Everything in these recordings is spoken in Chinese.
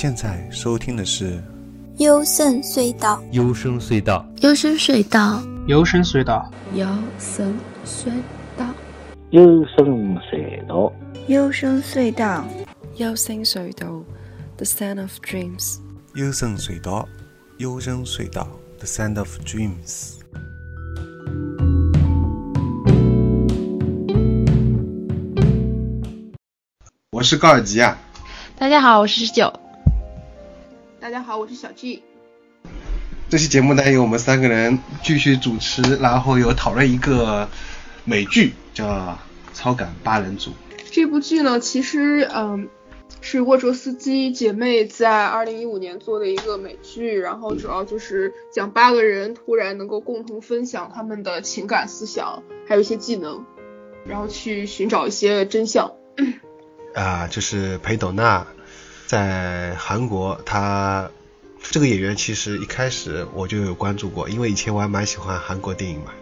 现在收听的是幽深隧道，幽深隧道，幽深隧道，幽深隧道，幽深隧道，幽深隧道，幽深隧道，幽深隧道，The Sound of Dreams，幽深隧道，幽深隧道，The Sound of Dreams。我是高尔基啊。大家好，我是十九。大家好，我是小 G。这期节目呢，由我们三个人继续主持，然后有讨论一个美剧，叫《超感八人组》。这部剧呢，其实嗯，是沃卓斯基姐妹在二零一五年做的一个美剧，然后主要就是讲八个人突然能够共同分享他们的情感、思想，还有一些技能，然后去寻找一些真相。啊，就是裴斗娜，在韩国，他这个演员其实一开始我就有关注过，因为以前我还蛮喜欢韩国电影嘛。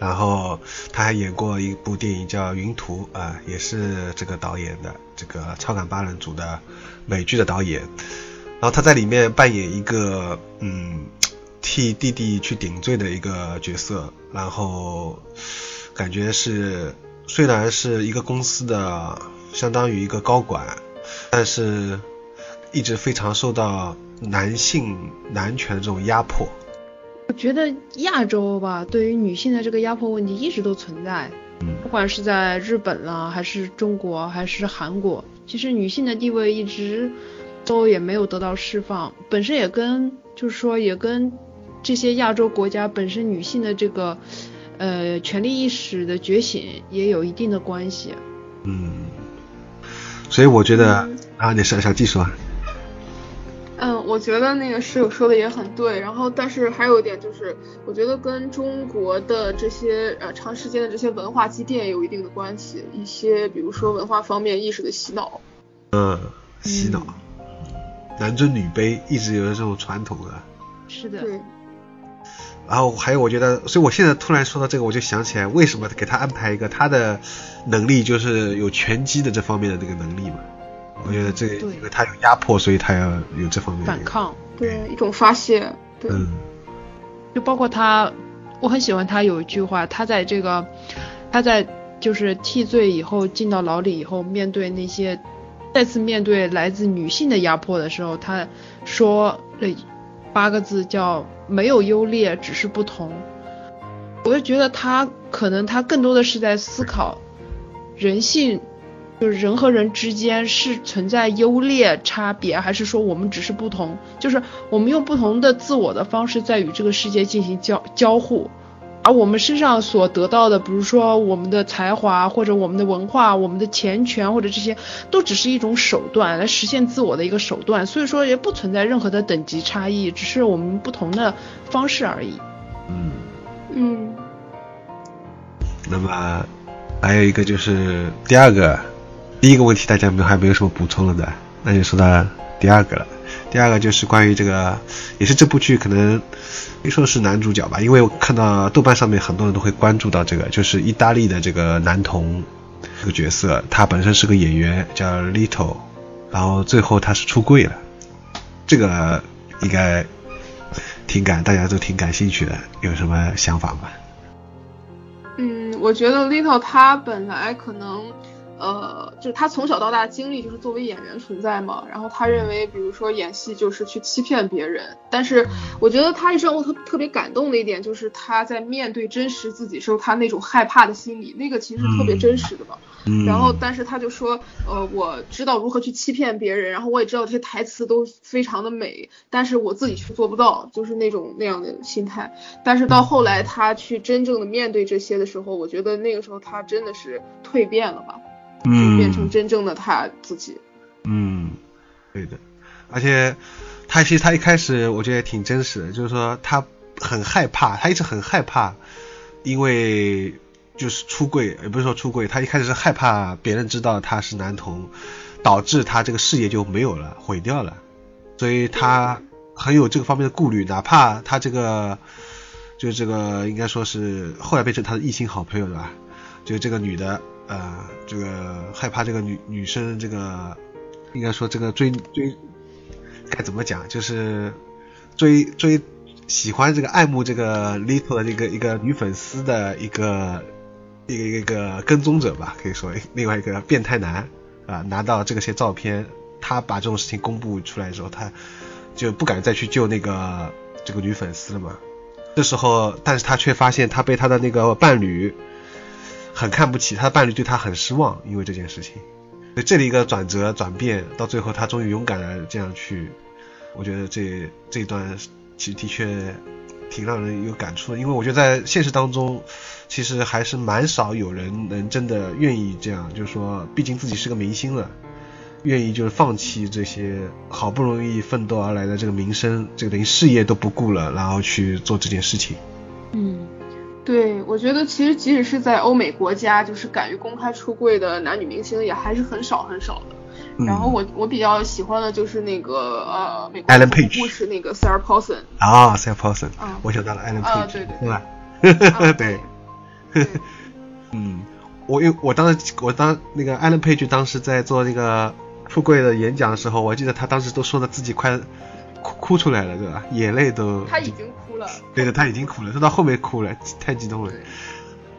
然后他还演过一部电影叫《云图》啊，也是这个导演的这个《超感八人组》的美剧的导演。然后他在里面扮演一个嗯，替弟弟去顶罪的一个角色，然后感觉是虽然是一个公司的。相当于一个高管，但是一直非常受到男性男权的这种压迫。我觉得亚洲吧，对于女性的这个压迫问题一直都存在，不管是在日本啦，还是中国，还是韩国，其实女性的地位一直都也没有得到释放。本身也跟就是说也跟这些亚洲国家本身女性的这个呃权利意识的觉醒也有一定的关系。嗯。所以我觉得啊，你小小季说。嗯，我觉得那个室友说的也很对。然后，但是还有一点就是，我觉得跟中国的这些呃长时间的这些文化积淀有一定的关系。一些比如说文化方面意识的洗脑。嗯，洗脑。男尊女卑一直有这种传统的。是的。对。然后还有，我觉得，所以我现在突然说到这个，我就想起来，为什么给他安排一个他的能力就是有拳击的这方面的这个能力嘛？我觉得这个因为他有压迫，所以他要有这方面反抗，对一种发泄。嗯，就包括他，我很喜欢他有一句话，他在这个他在就是替罪以后进到牢里以后，面对那些再次面对来自女性的压迫的时候，他说了八个字叫。没有优劣，只是不同。我就觉得他可能他更多的是在思考人性，就是人和人之间是存在优劣差别，还是说我们只是不同？就是我们用不同的自我的方式在与这个世界进行交交互。而我们身上所得到的，比如说我们的才华，或者我们的文化，我们的钱权，或者这些，都只是一种手段来实现自我的一个手段。所以说也不存在任何的等级差异，只是我们不同的方式而已。嗯嗯。那么还有一个就是第二个，第一个问题大家没有还没有什么补充了的，那就说到第二个了。第二个就是关于这个，也是这部剧可能。可说是男主角吧，因为我看到豆瓣上面很多人都会关注到这个，就是意大利的这个男童这个角色，他本身是个演员叫 Little，然后最后他是出柜了，这个应该挺感大家都挺感兴趣的，有什么想法吗？嗯，我觉得 Little 他本来可能。呃，就是他从小到大经历就是作为演员存在嘛，然后他认为，比如说演戏就是去欺骗别人，但是我觉得他一直让我特特别感动的一点就是他在面对真实自己时候，他那种害怕的心理，那个其实特别真实的嘛。然后，但是他就说，呃，我知道如何去欺骗别人，然后我也知道这些台词都非常的美，但是我自己却做不到，就是那种那样的心态。但是到后来他去真正的面对这些的时候，我觉得那个时候他真的是蜕变了吧。嗯，变成真正的他自己。嗯，对的，而且他其实他一开始我觉得也挺真实的，就是说他很害怕，他一直很害怕，因为就是出柜，也不是说出柜，他一开始是害怕别人知道他是男同，导致他这个事业就没有了，毁掉了，所以他很有这个方面的顾虑，哪怕他这个就这个应该说是后来变成他的异性好朋友对吧？就这个女的。呃，这个害怕这个女女生这个，应该说这个追追该怎么讲，就是追追喜欢这个爱慕这个 Little 的这个一个女粉丝的一个一个一个跟踪者吧，可以说另外一个变态男啊，拿到这些照片，他把这种事情公布出来之后，他就不敢再去救那个这个女粉丝了嘛。这时候，但是他却发现他被他的那个伴侣很看不起，他的伴侣对他很失望，因为这件事情。所以这里一个转折转变，到最后他终于勇敢的这样去，我觉得这这一段其实的确挺让人有感触的，因为我觉得在现实当中，其实还是蛮少有人能真的愿意这样，就是说，毕竟自己是个明星了。愿意就是放弃这些好不容易奋斗而来的这个名声，这个等于事业都不顾了，然后去做这件事情。嗯，对，我觉得其实即使是在欧美国家，就是敢于公开出柜的男女明星也还是很少很少的。然后我我比较喜欢的就是那个呃美国故事那个 Sarah Paulson 啊，Sarah Paulson，我想到了 Ellen Page，对对对吧？对，嗯，我因为我当时我当那个 Ellen Page 当时在做那个。出柜的演讲的时候，我记得他当时都说的自己快哭哭出来了，对吧？眼泪都他已经哭了，对的，他已经哭了，他到后面哭了，太激动了。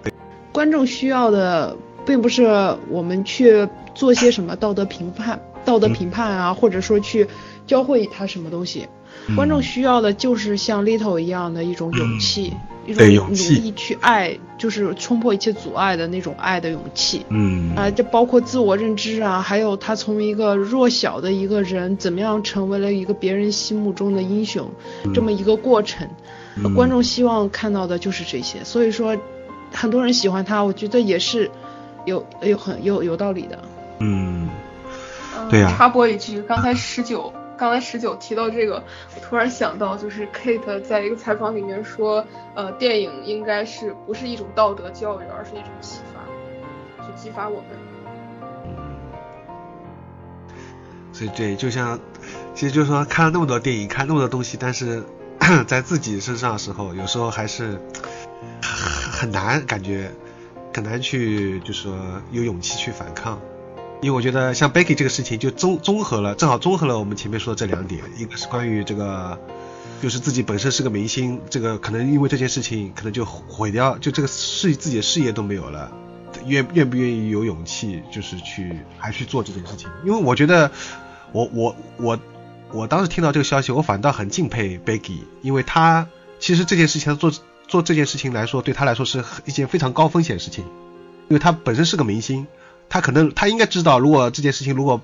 对，观众需要的并不是我们去做些什么道德评判、道德评判啊，或者说去教会他什么东西，观众需要的就是像 Little 一样的一种勇气。一种努力去爱，就是冲破一切阻碍的那种爱的勇气。嗯啊，这包括自我认知啊，还有他从一个弱小的一个人，怎么样成为了一个别人心目中的英雄，这么一个过程。观众希望看到的就是这些，所以说很多人喜欢他，我觉得也是有有很有有道理的。嗯，对呀。插播一句，刚才十九。刚才十九提到这个，我突然想到，就是 Kate 在一个采访里面说，呃，电影应该是不是一种道德教育，而是一种启发，去激发我们。所以对，就像，其实就是说，看了那么多电影，看那么多东西，但是 在自己身上的时候，有时候还是很难，感觉很难去，就是说有勇气去反抗。因为我觉得像 Becky 这个事情就综综合了，正好综合了我们前面说的这两点，一个是关于这个，就是自己本身是个明星，这个可能因为这件事情可能就毁掉，就这个事自己的事业都没有了，愿愿不愿意有勇气就是去还去做这件事情？因为我觉得我我我我当时听到这个消息，我反倒很敬佩 Becky，因为他其实这件事情做做这件事情来说，对他来说是一件非常高风险的事情，因为他本身是个明星。他可能他应该知道，如果这件事情如果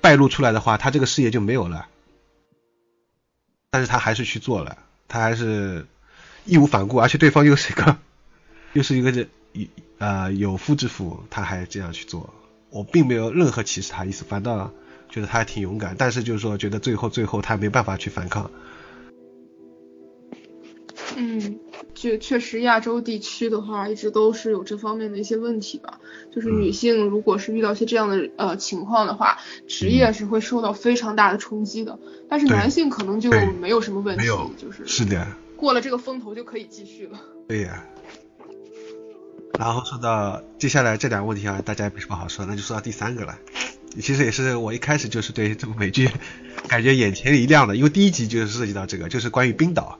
败露出来的话，他这个事业就没有了。但是他还是去做了，他还是义无反顾，而且对方又是一个 又是一个这呃有夫之妇，他还这样去做，我并没有任何歧视他意思，反倒觉得他还挺勇敢。但是就是说，觉得最后最后他没办法去反抗。嗯。确确实，亚洲地区的话，一直都是有这方面的一些问题吧。就是女性如果是遇到一些这样的呃情况的话，职业是会受到非常大的冲击的。但是男性可能就没有什么问题，就是是的，过了这个风头就可以继续了。对呀。然后说到接下来这两个问题啊，大家也没什么好说，那就说到第三个了。其实也是我一开始就是对这部美剧感觉眼前一亮的，因为第一集就是涉及到这个，就是关于冰岛。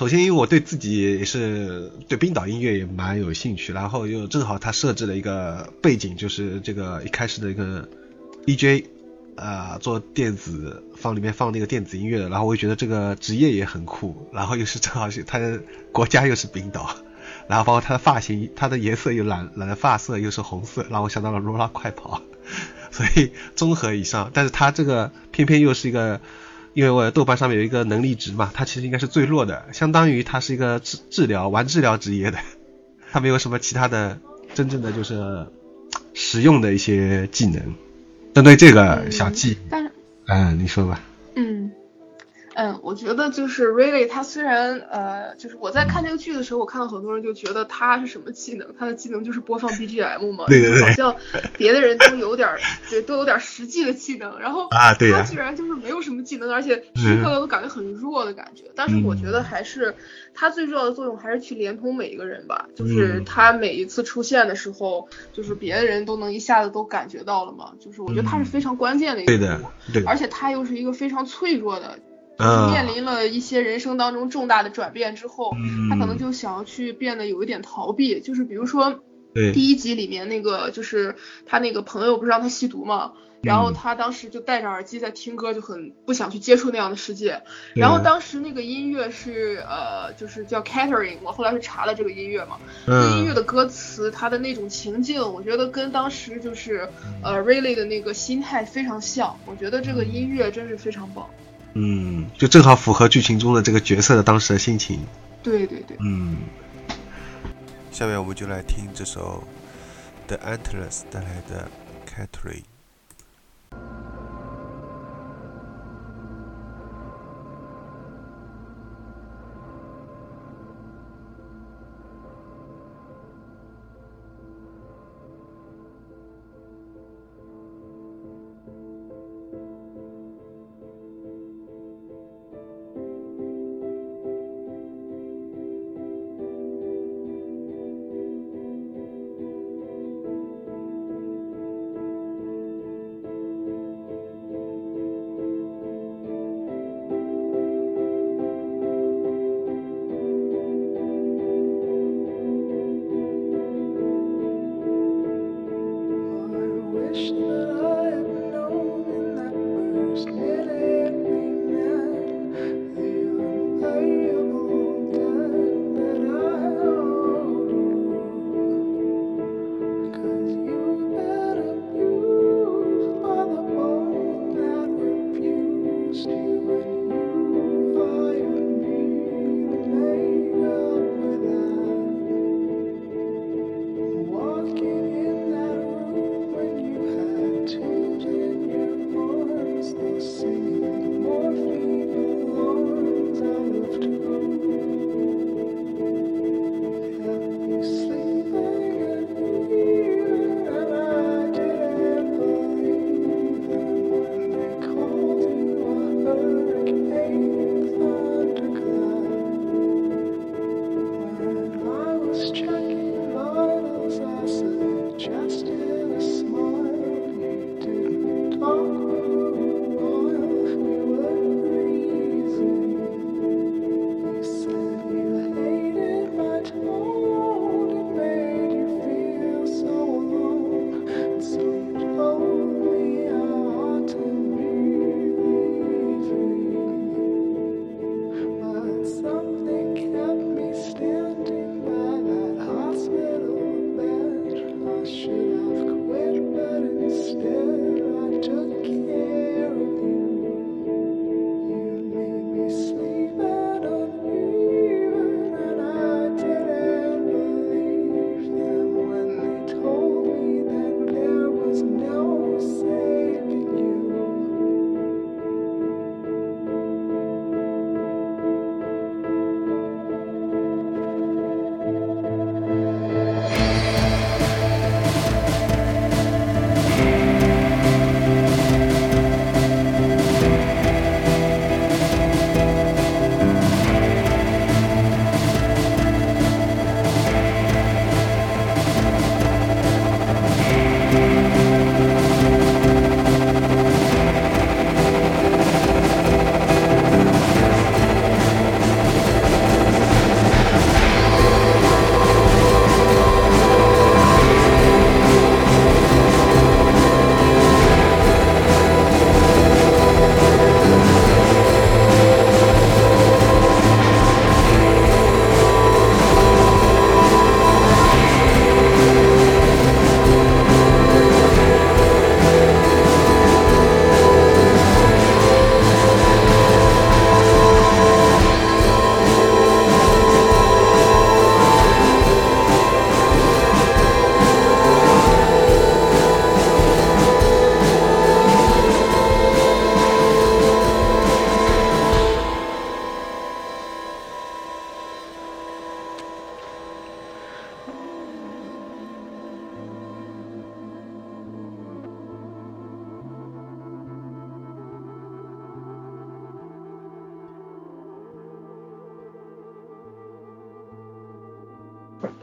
首先，因为我对自己也是对冰岛音乐也蛮有兴趣，然后又正好他设置了一个背景，就是这个一开始的一个 DJ，啊，做电子放里面放那个电子音乐的，然后我就觉得这个职业也很酷，然后又是正好是他的国家又是冰岛，然后包括他的发型，他的颜色又染染的发色又是红色，让我想到了罗拉快跑，所以综合以上，但是他这个偏偏又是一个。因为我豆瓣上面有一个能力值嘛，它其实应该是最弱的，相当于它是一个治治疗玩治疗职业的，它没有什么其他的真正的就是实用的一些技能。针对这个小技，嗯，你说吧。嗯，嗯，我觉得就是 Really，他虽然呃，就是我在看这个剧的时候，我看到很多人就觉得他是什么技能，他的技能就是播放 BGM 嘛，对对对。好像别的人都有点儿对，都有点儿实际的技能，然后啊对呀。他居然就是没有什么技能，而且时刻都感觉很弱的感觉。但是我觉得还是他最重要的作用还是去连通每一个人吧，就是嗯他每一次出现的时候，就是别的人都能一下子都感觉到了嘛，就是我觉得他是非常关键的一个对的对。而且他又是一个非常脆弱的。面临了一些人生当中重大的转变之后，嗯他可能就想要去变得有一点逃避，就是比如说，对。第一集里面那个就是他那个朋友不是让他吸毒嘛，然嗯。后他当时就戴着耳机在听歌，就很不想去接触那样的世界。然后当时那个音乐是呃，就是叫 Catering，我后来是查了这个音乐嘛，那音乐嗯的歌词，它的那种情境，我觉得跟当时就是呃 Riley 的那个心态非常像，我觉得这个音乐真是非常棒。嗯，就正好符合剧情中的这个角色的当时的心情。对对对。嗯，下面我们就来听这首 The Antlers 带来的 Catherine。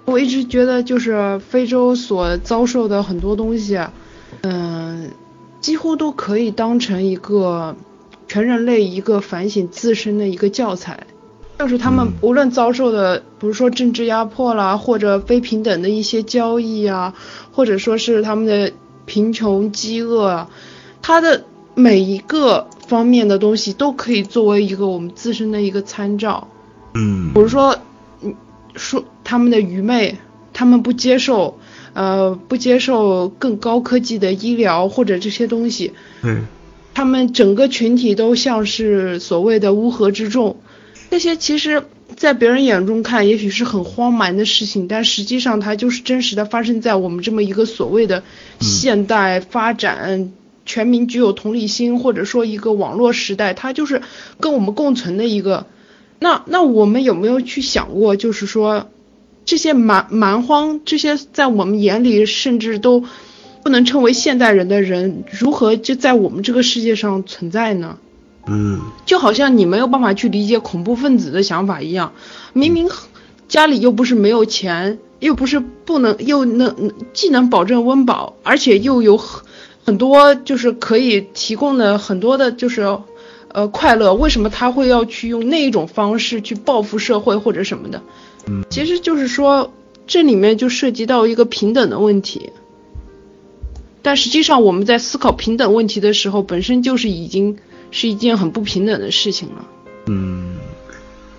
我一直觉得就是非洲所遭受的很多东西，嗯，几乎都可以当成一个全人类一个反省自身的一个教材。就是他们无论遭受的，比如说政治压迫啦，或者非平等的一些交易啊，或者说是他们的贫穷、饥饿啊，他的每一个方面的东西都可以作为一个我们自身的一个参照。嗯，比如说，嗯，说他们的愚昧，他们不接受，呃，不接受更高科技的医疗或者这些东西。嗯，他们整个群体都像是所谓的乌合之众。这些其实，在别人眼中看，也许是很荒蛮的事情，但实际上它就是真实的发生在我们这么一个所谓的现代发展、全民具有同理心，或者说一个网络时代，它就是跟我们共存的一个。那那我们有没有去想过，就是说这些蛮蛮荒，这些在我们眼里甚至都不能称为现代人的人，如何就在我们这个世界上存在呢？嗯，就好像你没有办法去理解恐怖分子的想法一样，明明家里又不是没有钱，又不是不能又能既能保证温饱，而且又有很很多就是可以提供的很多的就是呃快乐，为什么他会要去用那一种方式去报复社会或者什么的？嗯，其实就是说这里面就涉及到一个平等的问题，但实际上我们在思考平等问题的时候，本身就是已经。是一件很不平等的事情了。嗯，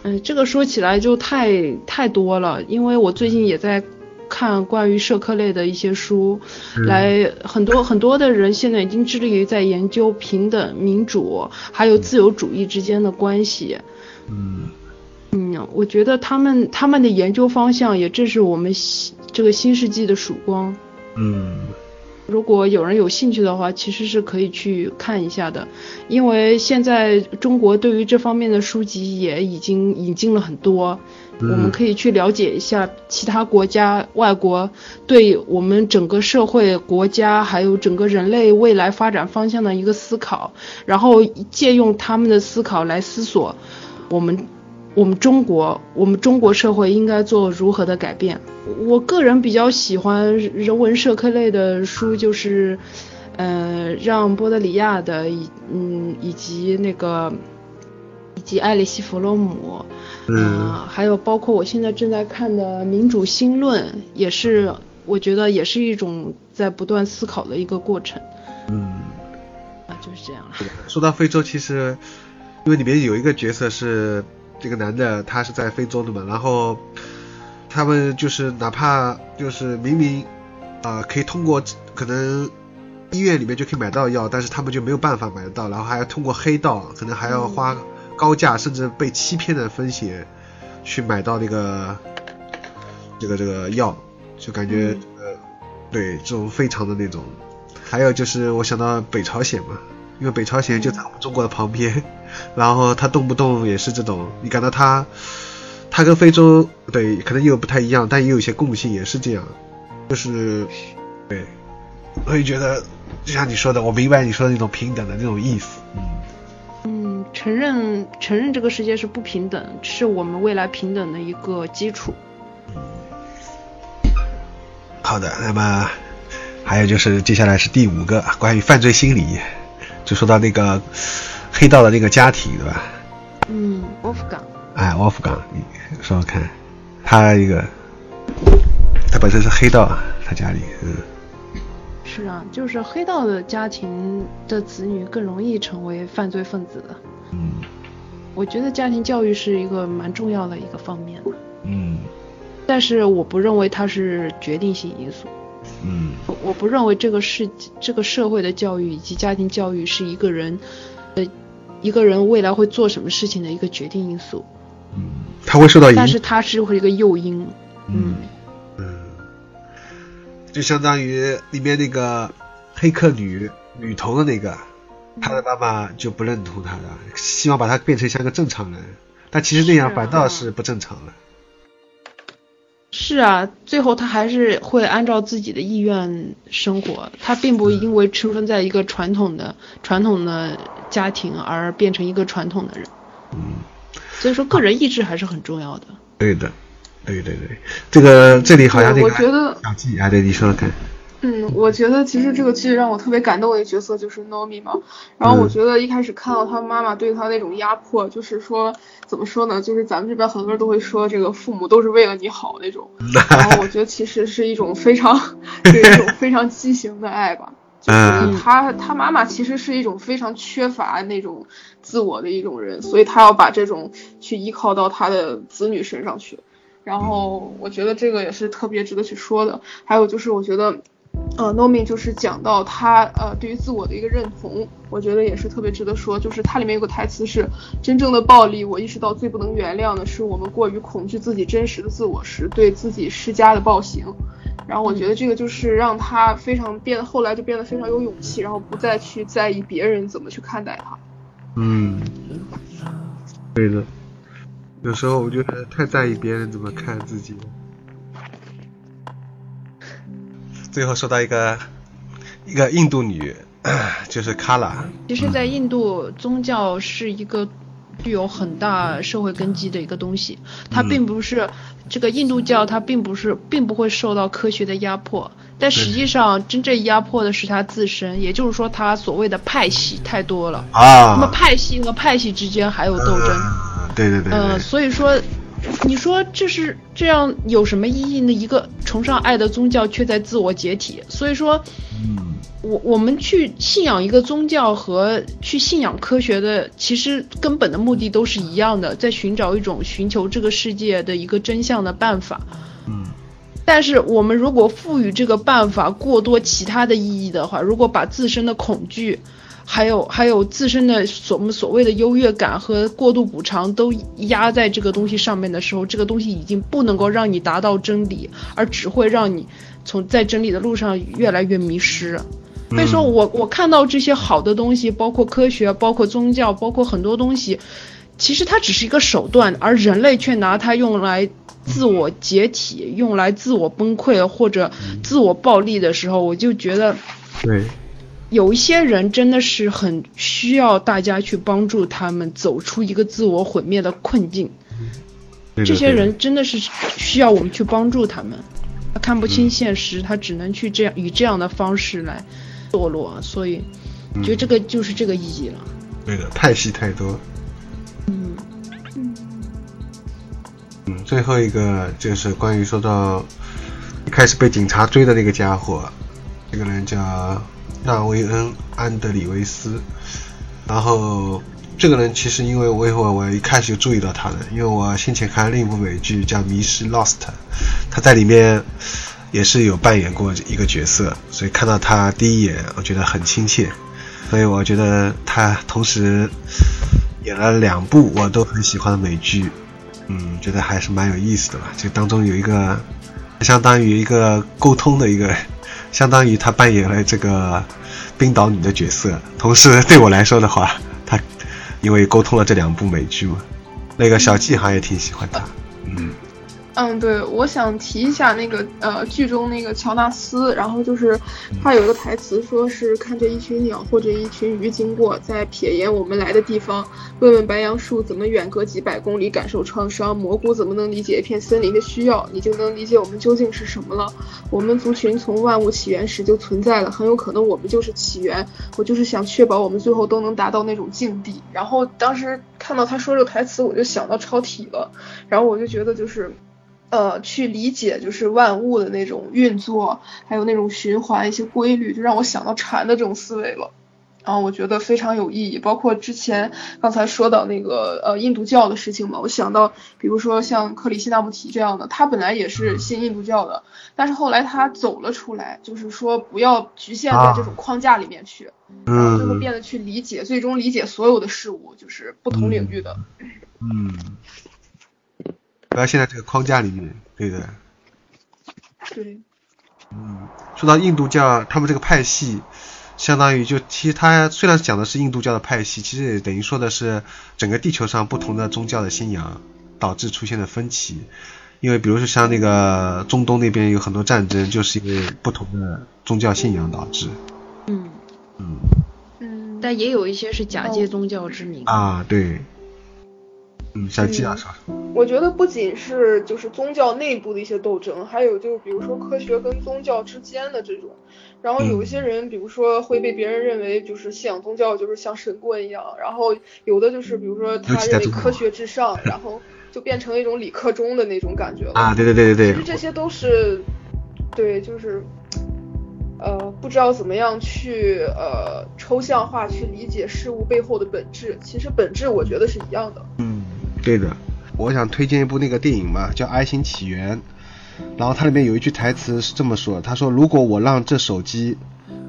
嗯，这个说起来就太太多了，因为我最近也在看关于社科类的一些书，来很多很多的人现在已经致力于在研究平等、民主还有自由主义之间的关系。嗯，嗯，我觉得他们他们的研究方向也正是我们这个新世纪的曙光。嗯。如果有人有兴趣的话，其实是可以去看一下的，因为现在中国对于这方面的书籍也已经引进了很多，我们可以去了解一下其他国家、外国对我们整个社会、国家还有整个人类未来发展方向的一个思考，然后借用他们的思考来思索我们。我们中国，我们中国社会应该做如何的改变？我个人比较喜欢人文社科类的书，就是，呃，让波德里亚的，以嗯，以及那个，以及艾利希弗洛姆，嗯，还有包括我现在正在看的《民主新论》，也是我觉得也是一种在不断思考的一个过程。嗯，啊，就是这样了。说到非洲，其实因为里面有一个角色是。这个男的他是在非洲的嘛，然后他们就是哪怕就是明明啊可以通过可能医院里面就可以买到药，但是他们就没有办法买得到，然后还要通过黑道，可能还要花高价甚至被欺骗的风险去买到那个这个这个药，就感觉呃对这种非常的那种，还有就是我想到北朝鲜嘛。因为北朝鲜就在我们中国的旁边，然后他动不动也是这种，你感到他，他跟非洲对可能又不太一样，但也有一些共性，也是这样，就是对，我也觉得就像你说的，我明白你说的那种平等的那种意思，嗯，嗯，承认承认这个世界是不平等，是我们未来平等的一个基础。好的，那么还有就是接下来是第五个关于犯罪心理。就说到那个黑道的那个家庭，对吧？嗯，沃夫冈。哎，沃夫冈，你说说看，他一个，他本身是黑道，他家里，嗯。是啊，就是黑道的家庭的子女更容易成为犯罪分子的。嗯。我觉得家庭教育是一个蛮重要的一个方面。嗯。但是我不认为它是决定性因素。嗯，我不认为这个世这个社会的教育以及家庭教育是一个人，呃，一个人未来会做什么事情的一个决定因素。嗯，他会受到影响，但是他是会一个诱因。嗯嗯，就相当于里面那个黑客女女童的那个，她的妈妈就不认同她的，希望把她变成像个正常人，但其实那样反倒是不正常的。是啊，最后他还是会按照自己的意愿生活，他并不因为出生在一个传统的传统的家庭而变成一个传统的人。嗯，所以说个人意志还是很重要的。对的，对对对，这个这里好像那个我觉得小季啊，对你说说看。嗯，我觉得其实这个剧让我特别感动的一个角色就是 Nomi 嘛。然后我觉得一开始看到他妈妈对他那种压迫，就是说怎么说呢？就是咱们这边很多人都会说这个父母都是为了你好那种。然后我觉得其实是一种非常是一种 非常畸形的爱吧。就是他他妈妈其实是一种非常缺乏那种自我的一种人，所以他要把这种去依靠到他的子女身上去。然后我觉得这个也是特别值得去说的。还有就是我觉得。呃，Nomi 就是讲到他呃对于自我的一个认同，我觉得也是特别值得说。就是它里面有个台词是：真正的暴力，我意识到最不能原谅的是我们过于恐惧自己真实的自我时对自己施加的暴行。然后我觉得这个就是让他非常变，后来就变得非常有勇气，然后不再去在意别人怎么去看待他。嗯，对的。有时候我觉得太在意别人怎么看自己了。最后说到一个一个印度女，就是卡拉。其实，在印度，宗教是一个具有很大社会根基的一个东西。它并不是这个印度教，它并不是并不会受到科学的压迫。但实际上，真正压迫的是他自身。也就是说，他所谓的派系太多了。啊。那么派系和派系之间还有斗争。对对对。嗯，所以说。你说这是这样有什么意义呢？一个崇尚爱的宗教却在自我解体，所以说，我我们去信仰一个宗教和去信仰科学的，其实根本的目的都是一样的，在寻找一种寻求这个世界的一个真相的办法。嗯，但是我们如果赋予这个办法过多其他的意义的话，如果把自身的恐惧。还有还有自身的所所谓的优越感和过度补偿都压在这个东西上面的时候，这个东西已经不能够让你达到真理，而只会让你从在真理的路上越来越迷失。所以说我我看到这些好的东西，包括科学，包括宗教，包括很多东西，其实它只是一个手段，而人类却拿它用来自我解体，用来自我崩溃或者自我暴力的时候，我就觉得对。有一些人真的是很需要大家去帮助他们走出一个自我毁灭的困境，这些人真的是需要我们去帮助他们。他看不清现实，他只能去这样以这样的方式来堕落，所以觉得这个就是这个意义了。对的，派系太多。嗯嗯嗯，最后一个就是关于说到一开始被警察追的那个家伙，这个人叫。纳维恩·安德里维斯，然后这个人其实因为我我我一开始就注意到他了，因为我先前看另一部美剧叫《迷失 Lost》，他在里面也是有扮演过一个角色，所以看到他第一眼我觉得很亲切，所以我觉得他同时演了两部我都很喜欢的美剧，嗯，觉得还是蛮有意思的吧。这当中有一个相当于一个沟通的一个。相当于他扮演了这个冰岛女的角色，同时对我来说的话，他因为沟通了这两部美剧嘛，那个小季好像也挺喜欢他，嗯。嗯，对，我想提一下那个呃剧中那个乔纳斯，然后就是他有一个台词，说是看着一群鸟或者一群鱼经过，在瞥眼我们来的地方，问问白杨树怎么远隔几百公里感受创伤，蘑菇怎么能理解一片森林的需要，你就能理解我们究竟是什么了。我们族群从万物起源时就存在了，很有可能我们就是起源。我就是想确保我们最后都能达到那种境地。然后当时看到他说这个台词，我就想到超体了，然后我就觉得就是。呃，去理解就是万物的那种运作，还有那种循环一些规律，就让我想到禅的这种思维了。然后我觉得非常有意义。包括之前刚才说到那个呃印度教的事情嘛，我想到比如说像克里希那穆提这样的，他本来也是信印度教的，但是后来他走了出来，就是说不要局限在这种框架里面去，然后最后变得去理解，最终理解所有的事物，就是不同领域的。嗯。不要现在这个框架里面，对的。对。嗯，说到印度教，他们这个派系，相当于就其实他虽然讲的是印度教的派系，其实也等于说的是整个地球上不同的宗教的信仰导致出现的分歧。因为比如说像那个中东那边有很多战争，就是因为不同的宗教信仰导致。嗯。嗯。嗯。但也有一些是假借宗教之名。啊，对。嗯，小季老师，我觉得不仅是就是宗教内部的一些斗争，还有就是比如说科学跟宗教之间的这种，然后有一些人，比如说会被别人认为就是信仰宗教就是像神棍一样，然后有的就是比如说他认为科学至上，然后就变成一种理科中的那种感觉了。啊，对对对对对，其实这些都是，对，就是。呃，不知道怎么样去呃抽象化去理解事物背后的本质，其实本质我觉得是一样的。嗯，对的。我想推荐一部那个电影嘛，叫《爱情起源》，然后它里面有一句台词是这么说：“他说，如果我让这手机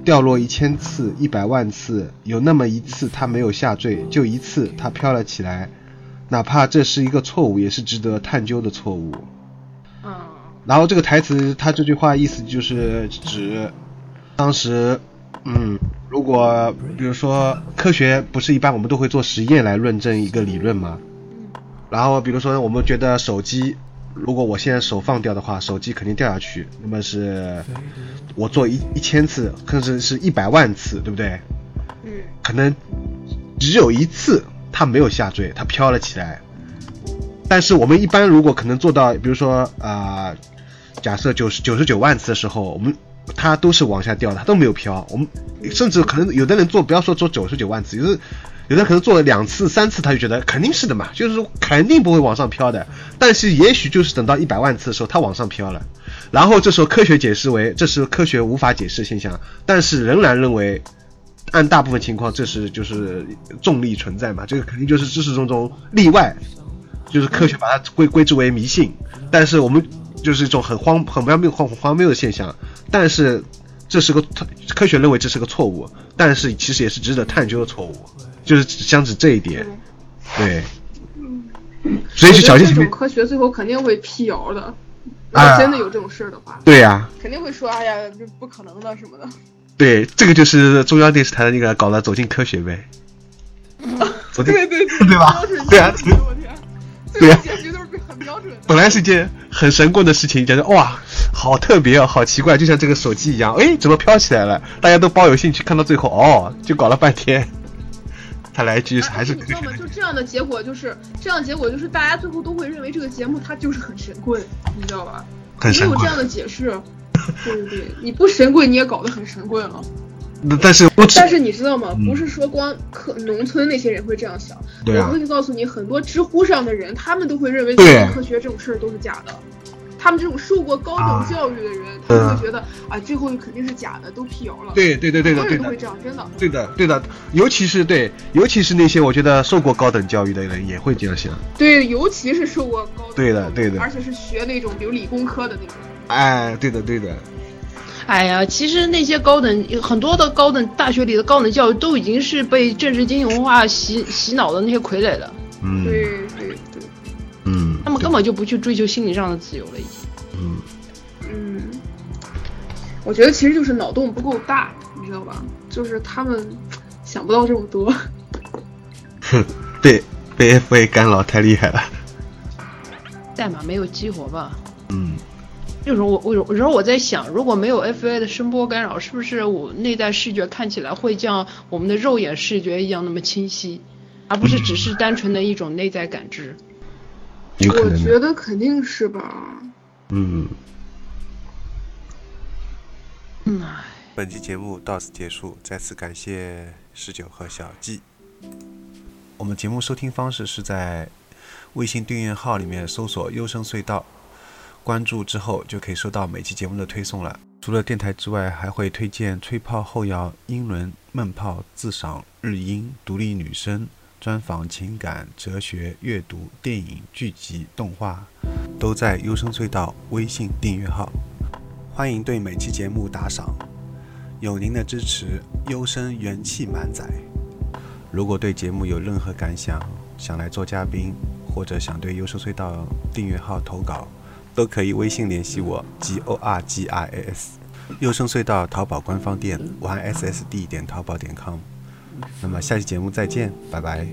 掉落一千次、一百万次，有那么一次它没有下坠，就一次它飘了起来，哪怕这是一个错误，也是值得探究的错误。”嗯。然后这个台词，他这句话意思就是指。当时，嗯，如果比如说科学不是一般我们都会做实验来论证一个理论吗？然后比如说我们觉得手机，如果我现在手放掉的话，手机肯定掉下去。那么是，我做一一千次，甚至是一百万次，对不对？嗯。可能只有一次它没有下坠，它飘了起来。但是我们一般如果可能做到，比如说啊，假设九十九十九万次的时候，我们。它都是往下掉的，它都没有飘。我们甚至可能有的人做，不要说做九十九万次，有的有的可能做了两次、三次，他就觉得肯定是的嘛，就是说肯定不会往上飘的。但是也许就是等到一百万次的时候，它往上飘了。然后这时候科学解释为这是科学无法解释的现象，但是仍然认为按大部分情况这是就是重力存在嘛，这个肯定就是知识中中例外，就是科学把它归归之为迷信。但是我们。就是一种很荒很荒谬荒荒谬的现象，但是这是个科学认为这是个错误，但是其实也是值得探究的错误，就是相指这一点，对，所以就小心。这种科学最后肯定会辟谣的，如果真的有这种事儿的话，对呀，肯定会说哎呀这不可能的什么的。对，这个就是中央电视台的那个搞的走进科学呗。对对对，对 吧？对啊，对啊。本来是件很神棍的事情，觉得哇，好特别哦，好奇怪，就像这个手机一样，哎，怎么飘起来了？大家都抱有兴趣，看到最后，哦，就搞了半天。他来一句还是你知道吗？就这样的结果就是这样，结果就是大家最后都会认为这个节目它就是很神棍，你知道吧？很神棍。没有这样的解释，对对对，你不神棍你也搞得很神棍了。但是，但是你知道吗？不是说光科农村那些人会这样想。我可以告诉你，很多知乎上的人，他们都会认为科学这种事儿都是假的。他们这种受过高等教育的人，他们会觉得啊，最后肯定是假的，都辟谣了。对对对对的，对的。会这样，真的。对的对的，尤其是对，尤其是那些我觉得受过高等教育的人也会这样想。对，尤其是受过高。对的对的。而且是学那种比如理工科的那种。哎，对的对的。哎呀，其实那些高等很多的高等大学里的高等教育都已经是被政治经济文化洗洗脑的那些傀儡了。嗯，对根本就不去追求心理上的自由了，已经。嗯嗯，我觉得其实就是脑洞不够大，你知道吧？就是他们想不到这么多。哼，被被 FA 干扰太厉害了。代码没有激活吧？嗯。就是我我有时候我在想，如果没有 FA 的声波干扰，是不是我内在视觉看起来会像我们的肉眼视觉一样那么清晰，而不是只是单纯的一种内在感知？我觉得肯定是吧。嗯。嗯。本期节目到此结束，再次感谢十九和小季。我们节目收听方式是在微信订阅号里面搜索“优声隧道”。关注之后就可以收到每期节目的推送了。除了电台之外，还会推荐吹泡后摇、英伦闷泡、自赏日音、独立女声、专访情感、哲学、阅读、电影、剧集、动画，都在优声隧道微信订阅号。欢迎对每期节目打赏，有您的支持，优声元气满载。如果对节目有任何感想，想来做嘉宾，或者想对优声隧道订阅号投稿。都可以微信联系我，G O R G I S，优声隧道淘宝官方店，Y S S D 点淘宝点 com。那么下期节目再见，拜拜。